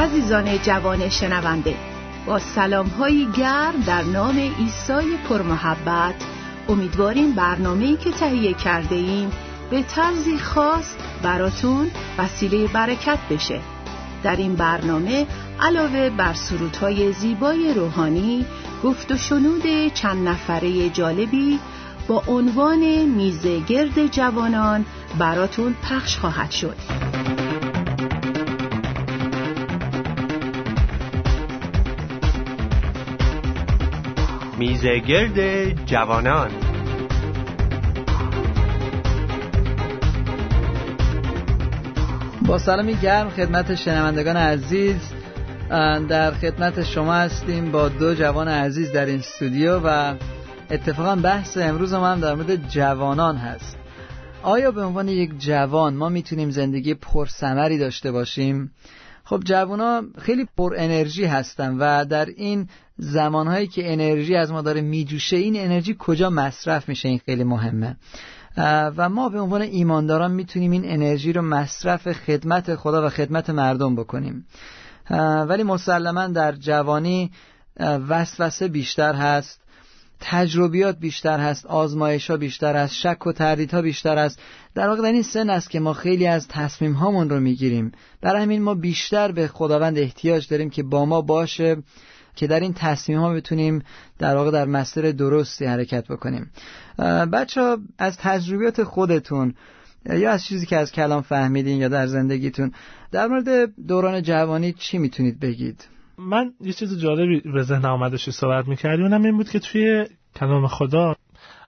عزیزان جوان شنونده با سلام های گرم در نام ایسای پرمحبت امیدواریم برنامه‌ای که تهیه کرده ایم به طرزی خاص براتون وسیله برکت بشه. در این برنامه علاوه بر سرودهای زیبای روحانی گفت و شنود چند نفره جالبی با عنوان میزه گرد جوانان براتون پخش خواهد شد. میزگرد جوانان. با سلامی گرم خدمت شنوندگان عزیز در خدمت شما هستیم با دو جوان عزیز در این استودیو و اتفاقا بحث امروز ما هم در مورد جوانان هست. آیا به عنوان یک جوان ما می‌تونیم زندگی پرثمری داشته باشیم؟ خب جوان خیلی پر انرژی هستن و در این زمانهایی که انرژی از ما داره میجوشه این انرژی کجا مصرف میشه؟ این خیلی مهمه. و ما به عنوان ایمانداران می‌تونیم این انرژی رو مصرف خدمت خدا و خدمت مردم بکنیم. ولی مسلما در جوانی وسوسه بیشتر هست. تجربیات بیشتر هست آزمایش ها بیشتر است شک و تردیدها بیشتر است در واقع در این سن است که ما خیلی از تصمیم هامون رو می‌گیریم. برای همین ما بیشتر به خداوند احتیاج داریم که با ما باشه که در این تصمیم ها بتونیم در واقع در مسیر درستی حرکت بکنیم. بچه ها از تجربیات خودتون یا از چیزی که از کلام فهمیدین یا در زندگیتون در مورد دوران جوانی چی می‌تونید بگید؟ من یه چیز جالبی به ذهن آمدش صحبت می‌کردی اونم این بود که توی کلام خدا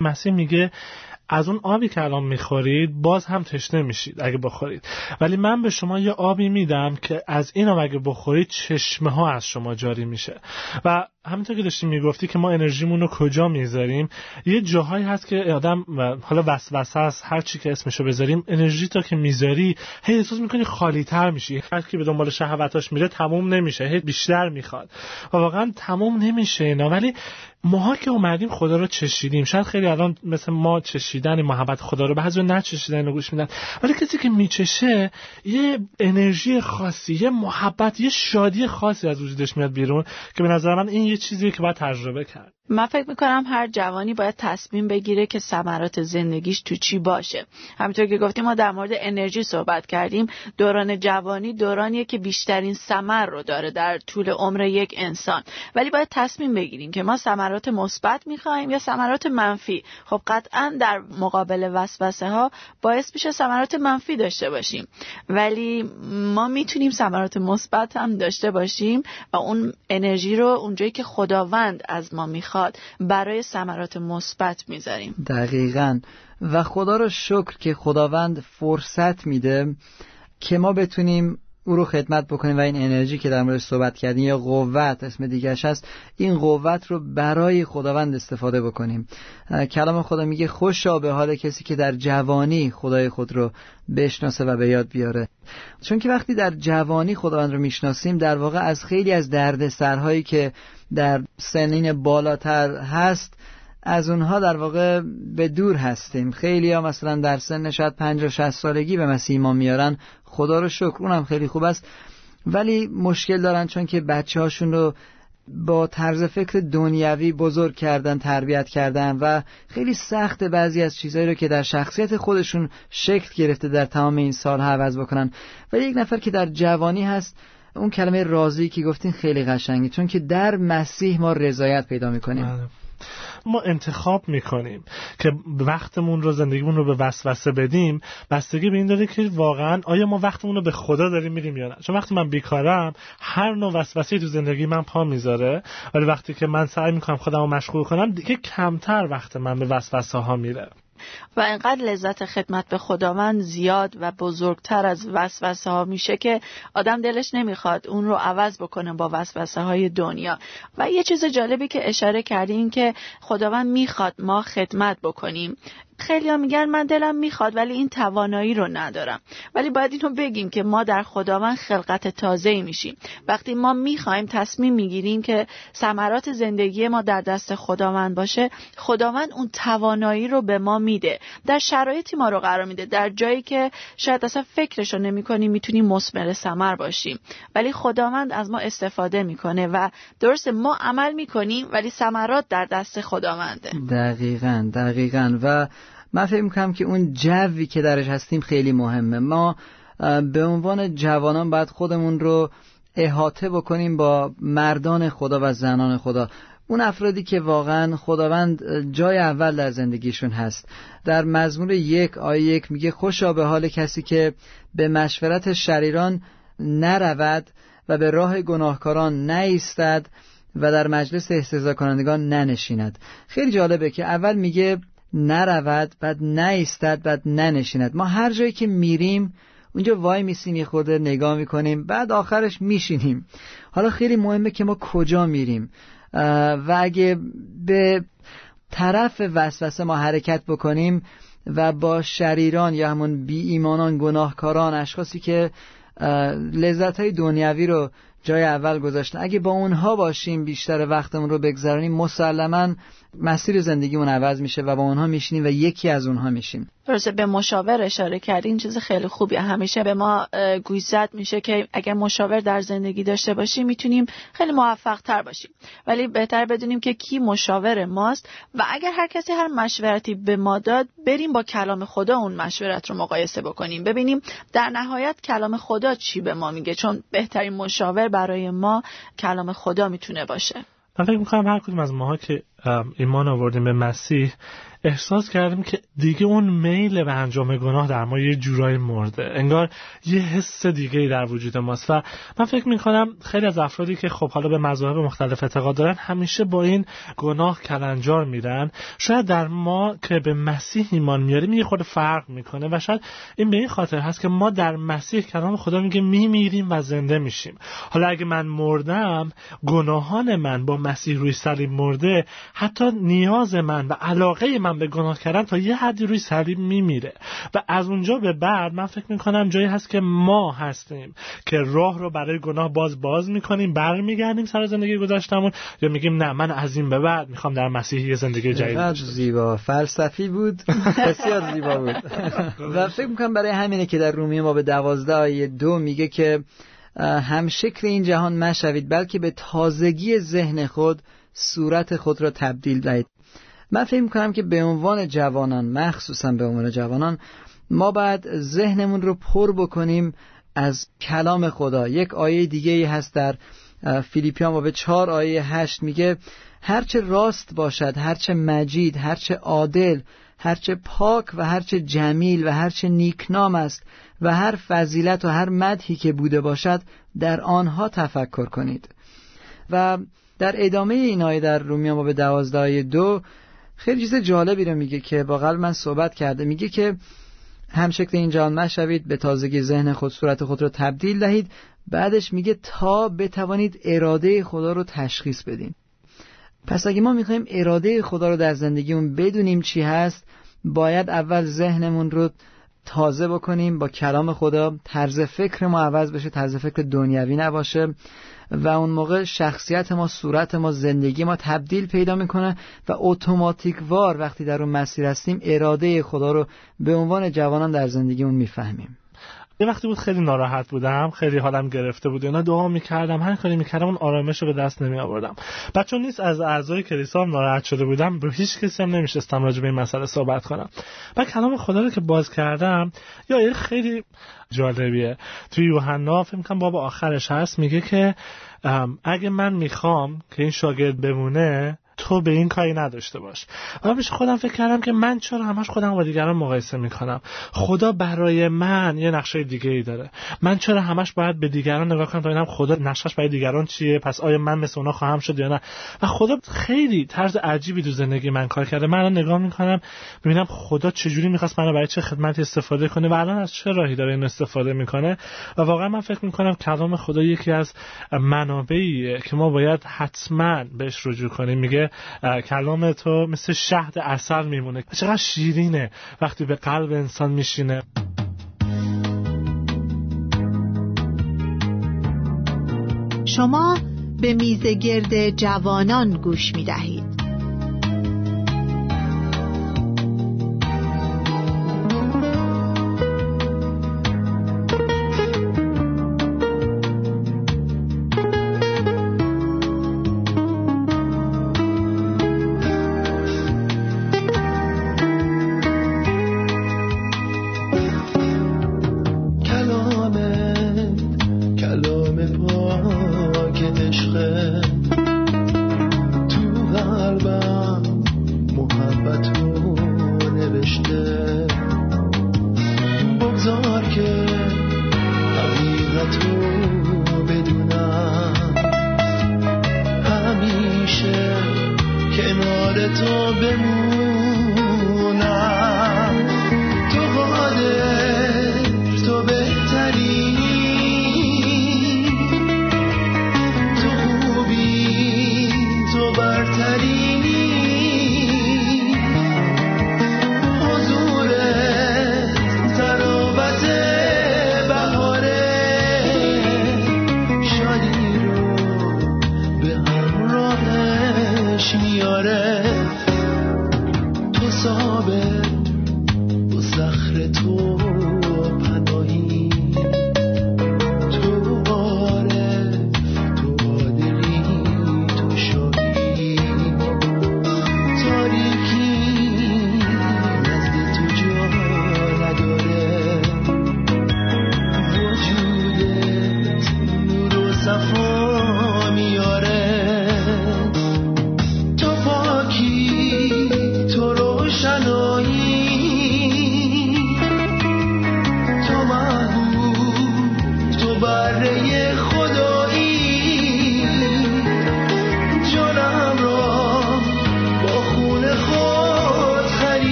مسیح میگه از اون آبی که الان می‌خورید باز هم تشنه میشید اگه بخورید. ولی من به شما یه آبی میدم که از این آب اگه بخورید چشمه ها از شما جاری میشه. و همینطور که داشتیم می‌گفتی که ما انرژیمون رو کجا می‌ذاریم یه جاهایی هست که آدم حالا وسوسه است هر چی که اسمشو بذاریم انرژی تا که می‌ذاری هی احساس می‌کنی خالی تر میشی. هر کی به دنبال شهوتاش میره تموم نمیشه هی بیشتر می‌خواد. و واقعا تموم نمیشه اینا. ولی ماها که اومدیم خدا رو چشیدیم. شاید خیلی الان مثل ما چشیدن محبت خدا رو بعضی نچشیدن رو گوش میدن. ولی کسی که میچشه یه انرژی خاصی یه محبت یه شادی خاصی از وجودش میاد بیرون که به نظر من این یه چیزیه که باید تجربه کرد. من فکر می‌کنم هر جوانی باید تصمیم بگیره که ثمرات زندگیش تو چی باشه. همینطور که گفتیم ما در مورد انرژی صحبت کردیم. دوران جوانی دورانیه که بیشترین ثمر رو داره در طول عمر یک انسان. ولی باید تصمیم بگیریم که ما ثمرات مثبت می‌خوایم یا ثمرات منفی. خب قطعا در مقابل وسوسه ها باعث میشه ثمرات منفی داشته باشیم. ولی ما می‌تونیم ثمرات مثبت هم داشته باشیم و اون انرژی رو اونجایی که خداوند از ما می‌خواد برای ثمرات مثبت می‌ذاریم. دقیقا. و خدا رو شکر که خداوند فرصت میده که ما بتونیم او رو خدمت بکنیم و این انرژی که در موردش صحبت کردیم یا قوت اسم دیگرش هست. این قوت رو برای خداوند استفاده بکنیم. کلام خدا میگه خوشا به حال کسی که در جوانی خدای خود رو بشناسه و به یاد بیاره. چون که وقتی در جوانی خداوند رو می‌شناسیم در واقع از خیلی از دردسرهایی که در سنین بالاتر هست از اونها در واقع به دور هستیم. خیلی ها مثلا در سن شاید 50 60 سالگی به مسیح ایمان میارن. خدا رو شکر اونم خیلی خوب است. ولی مشکل دارن چون که بچه هاشون رو با طرز فکر دنیوی بزرگ کردن تربیت کردن و خیلی سخت بعضی از چیزهایی رو که در شخصیت خودشون شکل گرفته در تمام این سال عوض بکنن. و یک نفر که در جوانی هست اون کلمه راضی که گفتین خیلی قشنگی چون که در مسیح ما رضایت پیدا می‌کنیم. بله. ما انتخاب می‌کنیم که وقتمون رو زندگیمون رو به وسوسه بدیم. بستگی به این داره که واقعا آیا ما وقتمون رو به خدا داریم میریم یا نه. چون وقتی من بیکارم هر نوع وسوسه تو زندگی من پا می‌ذاره. ولی وقتی که من سعی می‌کنم خودم رو مشغول کنم دیگه کمتر وقت من به وسوسه ها میره. و انقدر لذت خدمت به خداوند زیاد و بزرگتر از وسوسه ها میشه که آدم دلش نمی‌خواد اون رو عوض بکنه با وسوسه های دنیا. و یه چیز جالبی که اشاره کردیم که خداوند می‌خواد ما خدمت بکنیم. خیلی میگن من دلم می‌خواد ولی این توانایی رو ندارم. ولی باید اینو بگیم که ما در خداوند خلقت تازه میشیم. وقتی ما می‌خوایم تصمیم می‌گیریم که ثمرات زندگی ما در دست خداوند باشه خداوند اون توانایی رو به ما میده. در شرایطی ما رو قرار میده. در جایی که شاید اصلا فکرش رو نمی‌کنیم می‌تونیم مسمر ثمر باشیم ولی خداوند از ما استفاده می‌کنه و درست ما عمل می‌کنیم ولی ثمرات در دست خداونده. دقیقا دقیقا. و من فکر می‌کنم که اون جوی که درش هستیم خیلی مهمه. ما به عنوان جوانان باید خودمون رو احاطه بکنیم با مردان خدا و زنان خدا. اون افرادی که واقعا خداوند جای اول در زندگیشون هست. در مزمور یک آیه یک میگه خوشا به حال کسی که به مشورت شریران نرود و به راه گناهکاران نیستد و در مجلس احتضا کنندگان ننشیند. خیلی جالبه که اول میگه نرود بعد نیستد بعد ننشیند. ما هر جایی که میریم اونجا وای میسیم یه خورده نگاه می‌کنیم بعد آخرش میشینیم. حالا خیلی مهمه که ما کجا میریم. و اگه به طرف وسوسه ما حرکت بکنیم و با شریران یا همون بی ایمانان گناهکاران اشخاصی که لذت های دنیوی رو جای اول گذاشتن. اگه با اونها باشیم بیشتر وقتمون رو بگذرانیم مسلما مسیر زندگیمون عوض میشه و با اونها میشینیم و یکی از اونها میشیم. درسته به مشاور اشاره کردی این چیز خیلی خوبیه همیشه به ما گوشزد میشه که اگر مشاور در زندگی داشته باشیم می‌تونیم خیلی موفق تر باشیم. ولی بهتر بدونیم که کی مشاور ماست و اگر هر کسی هر مشورتی به ما داد بریم با کلام خدا اون مشورت رو مقایسه بکنیم. ببینیم در نهایت کلام خدا چی به ما میگه چون بهترین مشاور برای ما کلام خدا می‌تونه باشه. من فکر می‌کنم هر کدوم از ماها که ایمان آوردیم به مسیح احساس کردیم که دیگه اون میل به انجام گناه در ما یه جورایی مرده. انگار یه حس دیگه در وجود ماست و من فکر می‌کنم خیلی از افرادی که خب حالا به مذاهب مختلف اعتقاد دارن همیشه با این گناه کلنجار میرن. شاید در ما که به مسیح ایمان میاریم یه خود فرق می‌کنه و شاید این به این خاطر هست که ما در مسیح کلام خدا میگه میمیریم و زنده میشیم. حالا اگه من مردم گناهان من با مسیح روی صلیب مرده حتی نیاز من و علاقه من به گناه کردن تا یه حدی روی صلیب میمیره. و از اونجا به بعد من فکر می‌کنم جایی هست که ما هستیم که راه رو برای گناه باز باز می‌کنیم برمیگردیم سر زندگی گذشتمون یا میگیم نه من از این به بعد می‌خوام در مسیح یه زندگی جدید زیبا. فلسفی بود. بسیار زیبا بود. و فکر می‌کنم برای همینه که در رومی ما به دوازده آیه دو میگه که هم شکل این جهان مشوید بلکه به تازگی ذهن خود صورت خود را تبدیل دهید. من فکر می‌کنم که به عنوان جوانان مخصوصا به عنوان جوانان ما باید ذهنمون رو پر بکنیم از کلام خدا. یک آیه دیگه هست در فیلیپیان و به چهار آیه هشت میگه هرچه راست باشد هرچه مجید هرچه عادل هرچه پاک و هرچه جمیل و هرچه نیکنام است و هر فضیلت و هر مدحی که بوده باشد در آنها تفکر کنید. و در ادامه این آیه در رومیان به دوازده دو خیلی چیز جالبی رو میگه که با قلب من صحبت کرده. میگه که هم شکل این جهان مشوید به تازگی ذهن خود صورت خود رو تبدیل دهید. بعدش میگه تا بتوانید اراده خدا رو تشخیص بدین. پس اگه ما می‌خوایم اراده خدا رو در زندگیمون بدونیم چی هست باید اول ذهنمون رو تازه بکنیم با کلام خدا. طرز فکر ما عوض بشه طرز فکر دنیوی نباشه و اون موقع شخصیت ما صورت ما زندگی ما تبدیل پیدا می‌کنه و اتوماتیک وار وقتی در اون مسیر هستیم اراده خدا رو به عنوان جوانان در زندگیمون می‌فهمیم. یه وقتی بود خیلی ناراحت بودم خیلی حالم گرفته بود اینا دعا می‌کردم هر کاری می‌کردم اون آرامش رو به دست نمی آوردم بچه نیست از اعضای کلیسا هم ناراحت شده بودم به هیچ کسی هم نمیشستم راجع به این مسئله صحبت کنم. و کلام خدا رو که باز کردم یا یه خیلی جالبیه. توی یوحنا فکر کنم باب آخرش هست میگه که اگه من می‌خوام که این شاگرد بمونه تو به این کاری نداشته باش. و پیش خودم فکر کردم که من چرا همش خودم با دیگران مقایسه می‌کنم. خدا برای من یه نقشه دیگه ای داره. من چرا همش باید به دیگران نگاه کنم تا اینم خدا نقشش برای دیگران چیه؟ پس آیا من مثل اونا خواهم شد یا نه؟ و خدا خیلی طرز عجیبی تو زندگی من کار کرده. من الان نگاه می‌کنم ببینم خدا چجوری می‌خواست منو برای چه خدمتی استفاده کنه و الان از چه راهی داره این استفاده می‌کنه. و واقعا من فکر می‌کنم کلام خدا یکی از منابعیه که ما باید حتما بهش رجوع کنیم. میگه که کلام تو مثل شهد اثر میمونه چقدر شیرینه وقتی به قلب انسان میشینه شما به میزگرد جوانان گوش می دهید.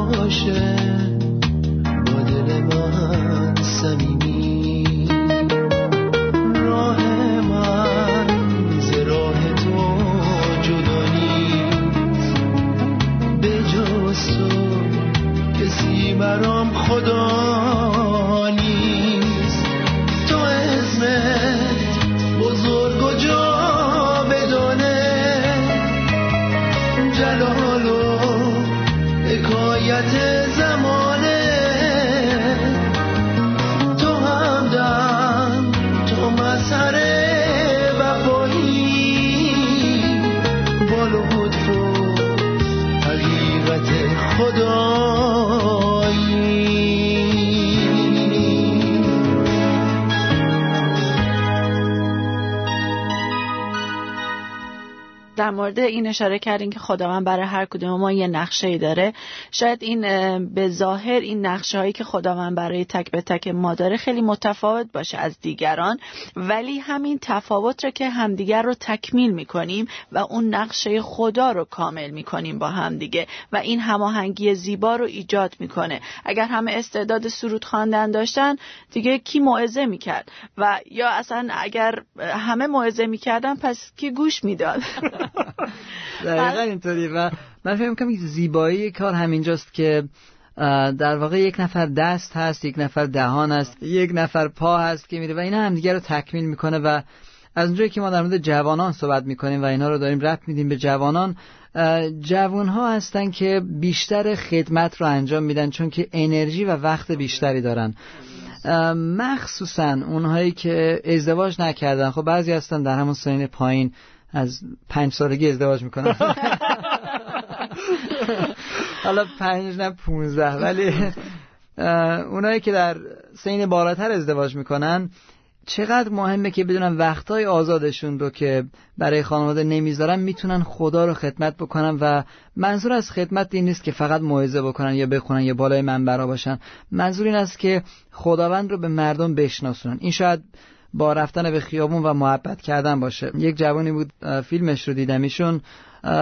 باشه. با دل من سمیمی در مورد این اشاره کردین که خداوند برای هر کدوم ما یه نقشه ای داره. شاید این به ظاهر این نقشه هایی که خداوند برای تک به تک ما داره خیلی متفاوت باشه از دیگران ولی همین تفاوت رو که همدیگر رو تکمیل می‌کنیم و اون نقشه خدا رو کامل می‌کنیم با همدیگه و این هماهنگی زیبا رو ایجاد می‌کنه. اگر همه استعداد سرود خواندن داشتن دیگه کی موعظه می‌کرد؟ و یا اصلا اگر همه موعظه می‌کردن پس کی گوش می‌داد؟ دقیقا اینطوری و من فکر می‌کنم زیبایی کار همینجاست که در واقع یک نفر دست هست یک نفر دهان هست یک نفر پا هست که میره و اینا همدیگه رو تکمیل می‌کنه و از اونجایی که ما در مورد جوانان صحبت می‌کنیم و اینا رو داریم رفت میدیم به جوانان جوان ها هستن که بیشتر خدمت رو انجام میدن چون که انرژی و وقت بیشتری دارن. مخصوصا اونهایی که ازدواج نکردن. خب بعضی هستن در همون سنین پایین. از پنج سالگی ازدواج می‌کنن حالا پنج نه پونزده ولی اونایی که در سین بالاتر ازدواج می‌کنن چقدر مهمه که بدونن وقتای آزادشون رو که برای خانواده نمی‌ذارن می‌تونن خدا رو خدمت بکنن و منظور از خدمت این نیست که فقط موعظه بکنن یا بخونن یا بالای منبرا باشن. منظور این است که خداوند رو به مردم بشناسونن. این شاید با رفتن به خیابون و محبت کردن باشه. یک جوانی بود فیلمش رو دیدم. ایشون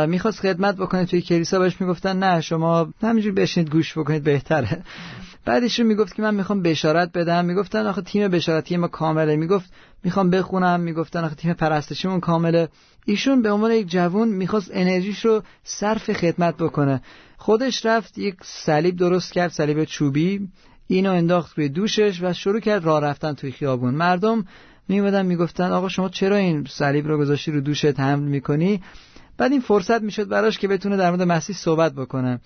می‌خواست خدمت بکنه توی کلیسا. بهش می‌گفتن نه شما همینجور بشینید گوش بکنید بهتره. بعدش می‌گفت که من می‌خوام بشارت بدم. می‌گفتن آخه تیم بشارتی ما کامله. می‌گفت می‌خوام بخونم. می‌گفتن آخه تیم پرستشیمون کامله. ایشون به عنوان یک جوون می‌خواست انرژیش رو صرف خدمت بکنه. خودش رفت یک صلیب درست کرد صلیب چوبی. اینو انداخت روی دوشش و شروع کرد راه رفتن توی خیابون. مردم میومدن می‌گفتن آقا شما چرا این صلیب رو گذاشتی رو دوشت حمل می‌کنی؟ بعد این فرصت می‌شد براش که بتونه در مورد مسیح صحبت بکنه.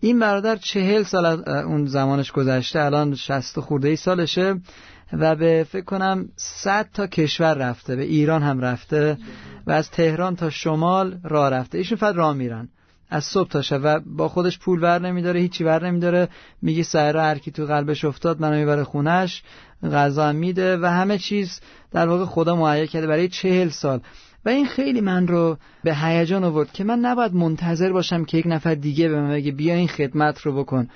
این برادر چهل سال اون زمانش گذشته الان شست خورده ای سالشه و به فکر کنم صد تا کشور رفته به ایران هم رفته و از تهران تا شمال راه رفته. ایشون فقط راه میرن. از صبح تا شب و با خودش پول ور نمیداره هیچی ور نمیداره. میگه سهره هر کی تو قلبش افتاد منو می‌بره خونش غذا میده و همه چیز در واقع خدا مهیا کرده برای چهل سال. و این خیلی من رو به هیجان آورد که من نباید منتظر باشم که یک نفر دیگه به من بگه بیا این خدمت رو بکن.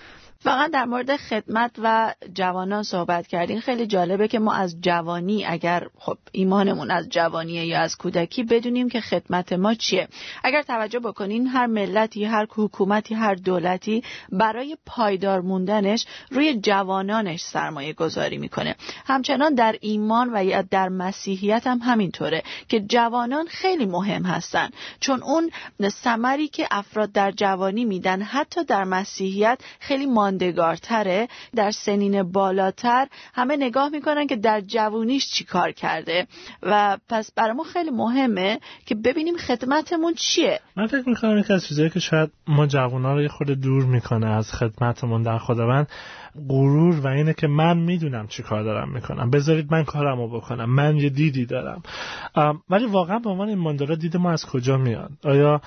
فقط در مورد خدمت و جوانان صحبت کردیم خیلی جالبه که ما از جوانی اگر خب ایمانمون از جوانیه یا از کودکی بدونیم که خدمت ما چیه. اگر توجه بکنین هر ملتی هر حکومتی هر دولتی برای پایدار موندنش روی جوانانش سرمایه گذاری می‌کنه. همچنان در ایمان و یا در مسیحیت هم همینطوره که جوانان خیلی مهم هستن. چون اون ثمری که افراد در جوانی میدن حتی در مسیحیت خیلی ماندگارتره در سنین بالاتر همه نگاه می‌کنن که در جوونیش چی کار کرده. و پس برای خیلی مهمه که ببینیم خدمتمون چیه. من فکر می‌کنم یکی از چیزایی که شاید ما جوونا رو یه خورده دور می‌کنه از خدمتمون در خداوند غرور و اینه که من می‌دونم چی کار دارم می‌کنم. بذارید من کارمو بکنم. من یه دیدی دارم. ولی واقعا به عنوان ایماندارا دید ما از کجا میاد؟ آیا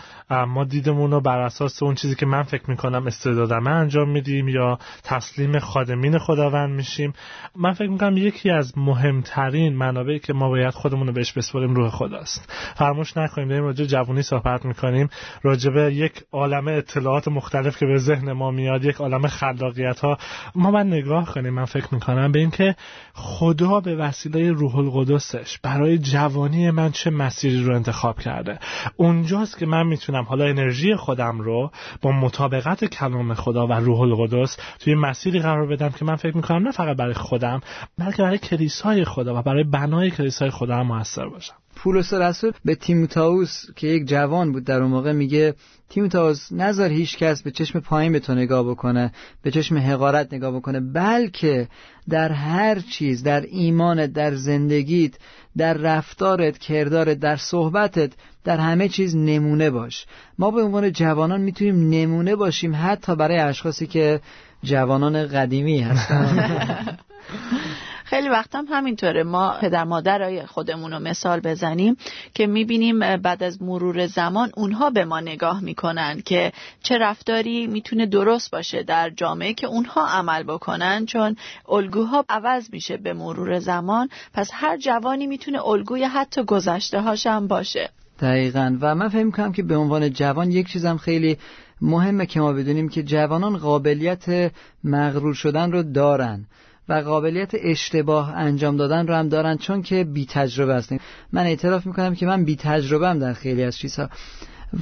ما دیدمون رو بر اساس اون چیزی که من فکر می‌کنم استعدادمه انجام میدیم؟ یا تسلیم خادمین خداوند میشیم. من فکر می‌کنم یکی از مهمترین منابعی که ما باید خودمون رو بهش بسپاریم روح خداست. فراموش نکنیم داریم راجع جوونی صحبت می‌کنیم. راجع به یک عالم اطلاعات مختلف که به ذهن ما میاد یک عالم خلاقیت ها ما من نگاه کنیم من فکر می‌کنم به اینکه خدا به وسیله روح القدسش برای جوانی من چه مسیری رو انتخاب کرده. اونجاست که من می‌تونم حالا انرژی خودم رو با مطابقت کلام خدا و روح القدس توی مسیری قرار بدم که من فکر می‌کنم نه فقط برای خودم بلکه برای کلیسای خدا و برای بنای کلیسای خدا هم موثر باشم. پولس رسول به تیموتائوس که یک جوان بود در اون موقع میگه تیموتائوس نظر هیچ کس به چشم پایین به تو نگاه بکنه به چشم حقارت نگاه بکنه بلکه در هر چیز در ایمانت در زندگیت در رفتارت کردارت در صحبتت در همه چیز نمونه باش. ما به عنوان جوانان می‌تونیم نمونه باشیم حتی برای اشخاصی که جوانان قدیمی هستن. خیلی وقت هم همینطوره. ما پدر مادرای خودمون رو مثال بزنیم که می‌بینیم بعد از مرور زمان اونها به ما نگاه می‌کنن که چه رفتاری می‌تونه درست باشه در جامعه که اونها عمل بکنن چون الگوها عوض میشه به مرور زمان. پس هر جوانی می‌تونه الگوی حتی گذشته هاشم باشه. دقیقا. و من فهم کنم که به عنوان جوان یک چیزم خیلی مهمه که ما بدونیم که جوانان قابلیت مغرور شدن رو دارن. و قابلیت اشتباه انجام دادن رو هم دارن چون که بی تجربه هستیم من اعتراف می‌کنم که من بی تجربه هم در خیلی از چیزها.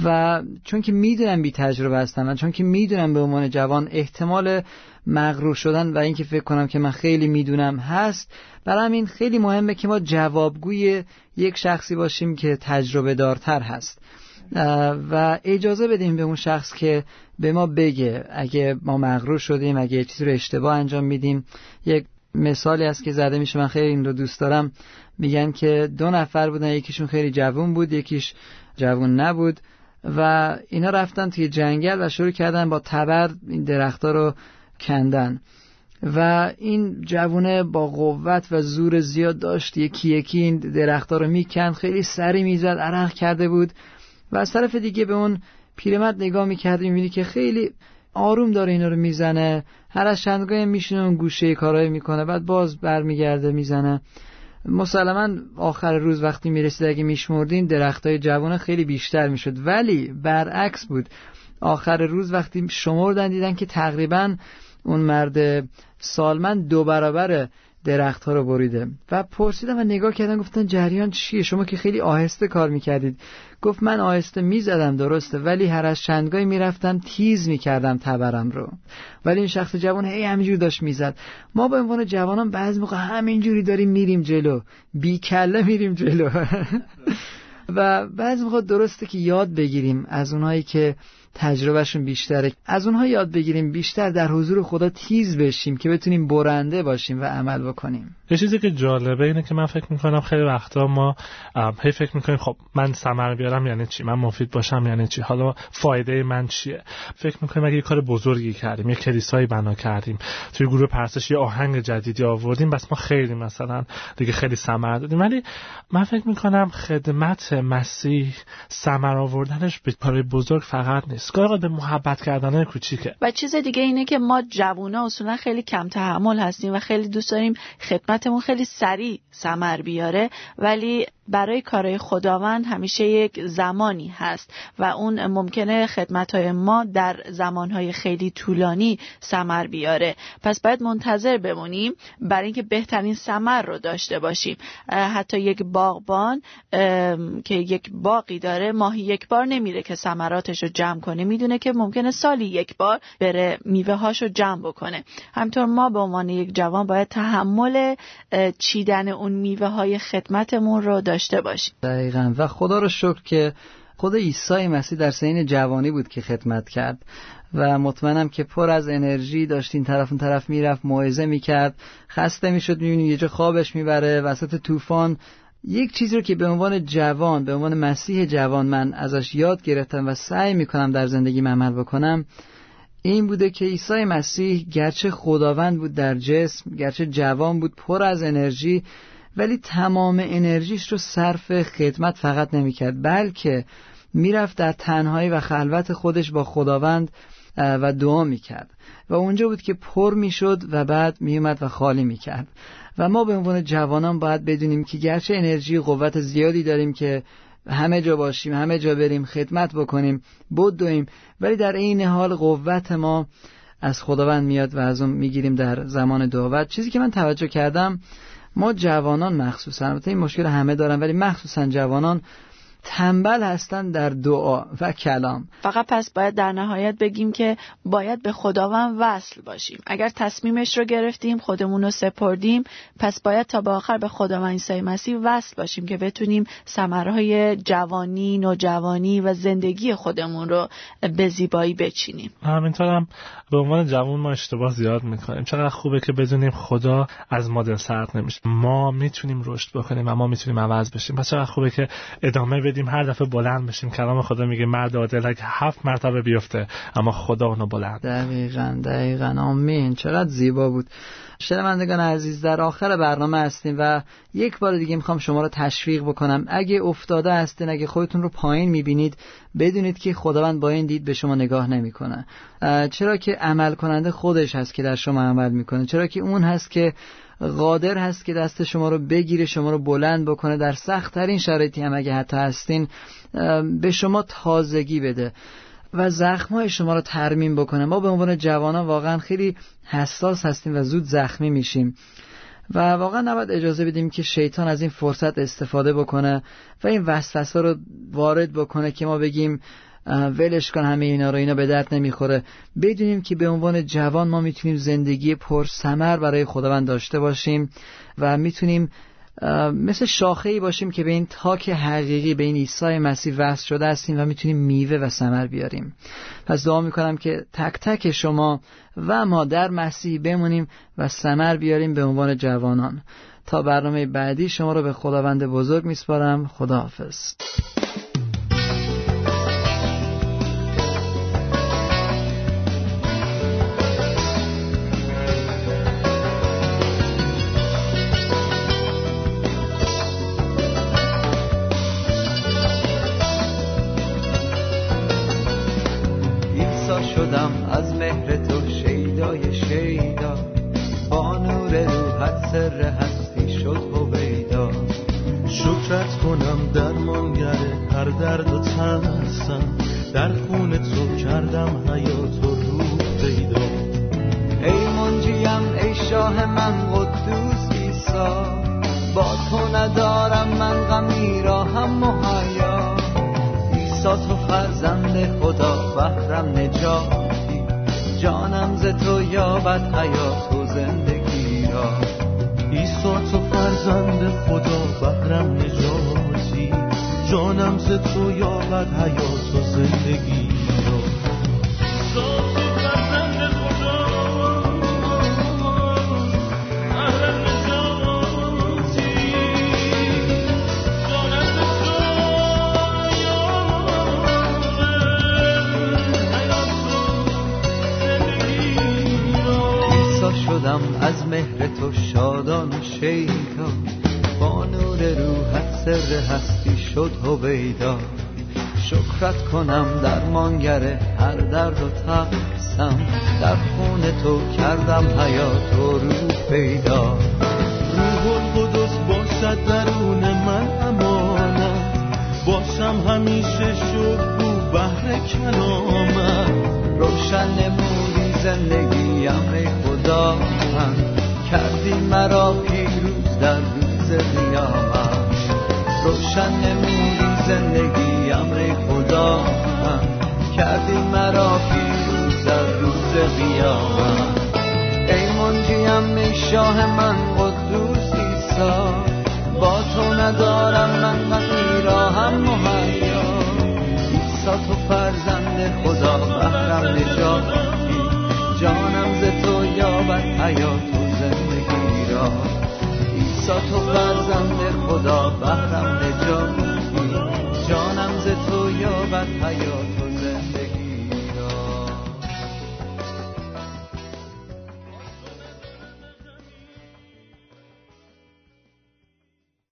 و چون که می‌دونم بی تجربه هستم و چون که می‌دونم به عنوان جوان احتمال مغرور شدن و اینکه فکر کنم که من خیلی می‌دونم هست برای همین خیلی مهمه که ما جوابگوی یک شخصی باشیم که تجربه دارتر هست. و اجازه بدیم به اون شخص که به ما بگه. اگه ما مغرور شدیم اگه چیزی رو اشتباه انجام میدیم. یک مثالی است که زده میشه من خیلی این رو دوست دارم. میگن که دو نفر بودن یکیشون خیلی جوون بود یکیش جوون نبود. و اینا رفتن توی جنگل و شروع کردن با تبر این درختها رو کندن. و این جوونه با قوت و زور زیاد داشت. یکی یکی این درختها رو می‌کند. خیلی سری می‌زد عرق کرده بود. و از طرف دیگه به اون پیرمرد نگاه می‌کرد می‌بینی که خیلی آروم داره اینا رو می‌زنه. هر از چندگاه میشینه اون گوشه کارایی می‌کنه. بعد باز برمیگرده می‌زنه. مسلما آخر روز وقتی می‌رسید اگه میشمردین درخت های جوان خیلی بیشتر می‌شد. ولی برعکس بود. آخر روز وقتی شمردن دیدن که تقریبا اون مرد سالمن دو برابر درخت ها رو بریده و پرسیدم و نگاه کردن گفتن جریان چیه؟ شما که خیلی آهسته کار می‌کردید. گفت من آهسته می‌زدم درسته ولی هر از چندگاهی می‌رفتم تیز می‌کردم تبرم رو. ولی این شخص جوان هی همینجور داشت می‌زد. ما به عنوان جوانان بعض موقع همینجوری داریم میریم جلو. بی کله میریم جلو. و بعض موقع درسته که یاد بگیریم از اونایی که تجربهشون بیشتره. از اونها یاد بگیریم بیشتر در حضور خدا تیز بشیم که بتونیم برنده باشیم و عمل بکنیم. یه چیزی که جالبه اینه که من فکر می‌کنم خیلی وقتا ما هی فکر می‌کنیم خب من ثمر بیارم یعنی چی؟ من مفید باشم یعنی چی؟ حالا فایده من چیه؟ فکر می‌کنیم اگه یه کار بزرگی کردیم یه کلیسایی بنا کردیم توی گروه پرسش یه آهنگ جدیدی آوردیم بس ما خیلی مثلا دیگه خیلی ثمر دادیم. ولی من فکر می‌کنم خدمت مسیح ثمر آوردنش به کار بزرگ فقط نیست. گاهی به محبت کردن کوچیکه؟ و چیز دیگه اینه که ما جوونا اصولا خیلی کم تحمل هستیم و خیلی دوست داریم خدمتمون خیلی سریع ثمر بیاره ولی برای کارهای خداوند همیشه یک زمانی هست و اون ممکنه خدمتهای ما در زمانهای خیلی طولانی سمر بیاره. پس باید منتظر بمونیم برای اینکه بهترین سمر رو داشته باشیم. حتی یک باغبان که یک باقی داره ماهی یک بار نمیره که ثمراتش رو جمع کنه. می‌دونه که ممکنه سالی یک بار بره میوه هاش رو جمع بکنه. همطور ما به عنوان یک جوان باید تحمل چیدن اون میوه های خدمتمون رو داشته باشیم. دقیقا. و خدا رو شکر که خود عیسی مسیح در سین جوانی بود که خدمت کرد و مطمئنم که پر از انرژی داشت. این طرف اون طرف می‌رفت موعظه می‌کرد خسته می‌شد می‌بینی یه جا خوابش می‌بره وسط طوفان یک چیزی رو که به عنوان جوان به عنوان مسیح جوان من ازش یاد گرفتم و سعی می‌کنم در زندگی عمل بکنم این بوده که عیسی مسیح گرچه خداوند بود در جسم گرچه جوان بود پر از انرژی ولی تمام انرژیش رو صرف خدمت فقط نمی‌کرد بلکه می‌رفت در تنهایی و خلوت خودش با خداوند و دعا می‌کرد. و اونجا بود که پر می‌شد و بعد میومد و خالی می‌کرد. و ما به عنوان جوانان باید بدونیم که گرچه انرژی و قوت زیادی داریم که همه جا باشیم همه جا بریم خدمت بکنیم بدویم ولی در این حال قوت ما از خداوند میاد و از اون می‌گیریم در زمان دعوت چیزی که من توجه کردم ما جوانان مخصوصا البته این مشکل همه دارن ولی مخصوصا جوانان تنبل هستن در دعا و کلام. فقط پس باید در نهایت بگیم که باید به خداوند وصل باشیم. اگر تصمیمش رو گرفتیم خودمون رو سپردیم پس باید تا به آخر به خداوند عیسی مسیح وصل باشیم که بتونیم ثمرهای جوانی نوجوانی و زندگی خودمون رو به زیبایی بچینیم. همینطور هم به عنوان جوان ما اشتباه زیاد می‌کنیم. چقدر خوبه که بدونیم خدا از مدل سرد نمیشه. ما می‌تونیم رشد بکنیم و ما می‌تونیم عوض بشیم. پس چقدر خوبه که ادامه بدیم. هر دفعه بلند بشیم. کلام خدا میگه مرد عادل هفت مرتبه بیفته اما خدا اونو بلند. دقیقا دقیقا. آمین. چقدر زیبا بود. شنوندگان عزیز در آخر برنامه هستیم و یک بار دیگه می‌خوام شما رو تشویق بکنم. اگه افتاده هستین اگه خودتون رو پایین می‌بینید بدونید که خداوند با این دید به شما نگاه نمی‌کنه. چرا که عمل کننده خودش هست که در شما عمل می‌کنه. چرا که اون هست که قادر هست که دست شما رو بگیره شما رو بلند بکنه. در سخت ترین شرایطی هم اگه حتی هستین به شما تازگی بده و زخمای شما رو ترمیم بکنه. ما به عنوان جوانان واقعا خیلی حساس هستیم و زود زخمی میشیم. و واقعا نباید اجازه بدیم که شیطان از این فرصت استفاده بکنه و این وسوسه رو وارد بکنه که ما بگیم ولش کن همه اینا رو اینا به درد نمی‌خوره. بدونیم که به عنوان جوان ما می‌تونیم زندگی پر سمر برای خداوند داشته باشیم و می‌تونیم مثل شاخه ای باشیم که به این تاک حقیقی به این عیسی مسیح وصل شده هستیم و می‌تونیم میوه و ثمر بیاریم. پس دعا می‌کنم که تک تک شما و ما در مسیح بمونیم و ثمر بیاریم به عنوان جوانان. تا برنامه بعدی شما رو به خداوند بزرگ میسپارم. خداحافظ. شدم از مهر تو شیدای شیدا. با نور روحت سر هستی شد هویدا. شکرت کنم درمانگر هر درد و ترسم. در خون تو کردم حیات و روح پیدا. ای منجیم ای شاه من قدوس ایسا با تو ندارم من غمی را هم مهیا. ایسا تو فرزند خدا ز تو یابد حیات و زندگی را. ایسا تو فرزند خدا بهرم نجاتی. جانم ز تو یابد حیات و زندگی را. شدم از مهر تو شادان و شیدا با نور روحت سر هستی شد هویدا. شکرت کنم در مانگر هر درد و ترسم در خون تو کردم حیات و روح پیدا. روح القدس باشد درون من امانم. باشم همیشه شکر بهر کلامم. روشن نمودی زندگیم کردی مرا پیروز در روز قیامت. روشن نمودی زندگیم ای خدا. کردی مرا پیروز در روز قیامت. ای منجیم شاه من قدوس ایسا با تو ندارم من غمی را هم مهیا. ایسا تو فرزند خدا بهرم نجاتی. جانم ز تو یابد حیات را ایسا تو فرزند خدا بهرم نجاتی جانم ز تو یابد حیات.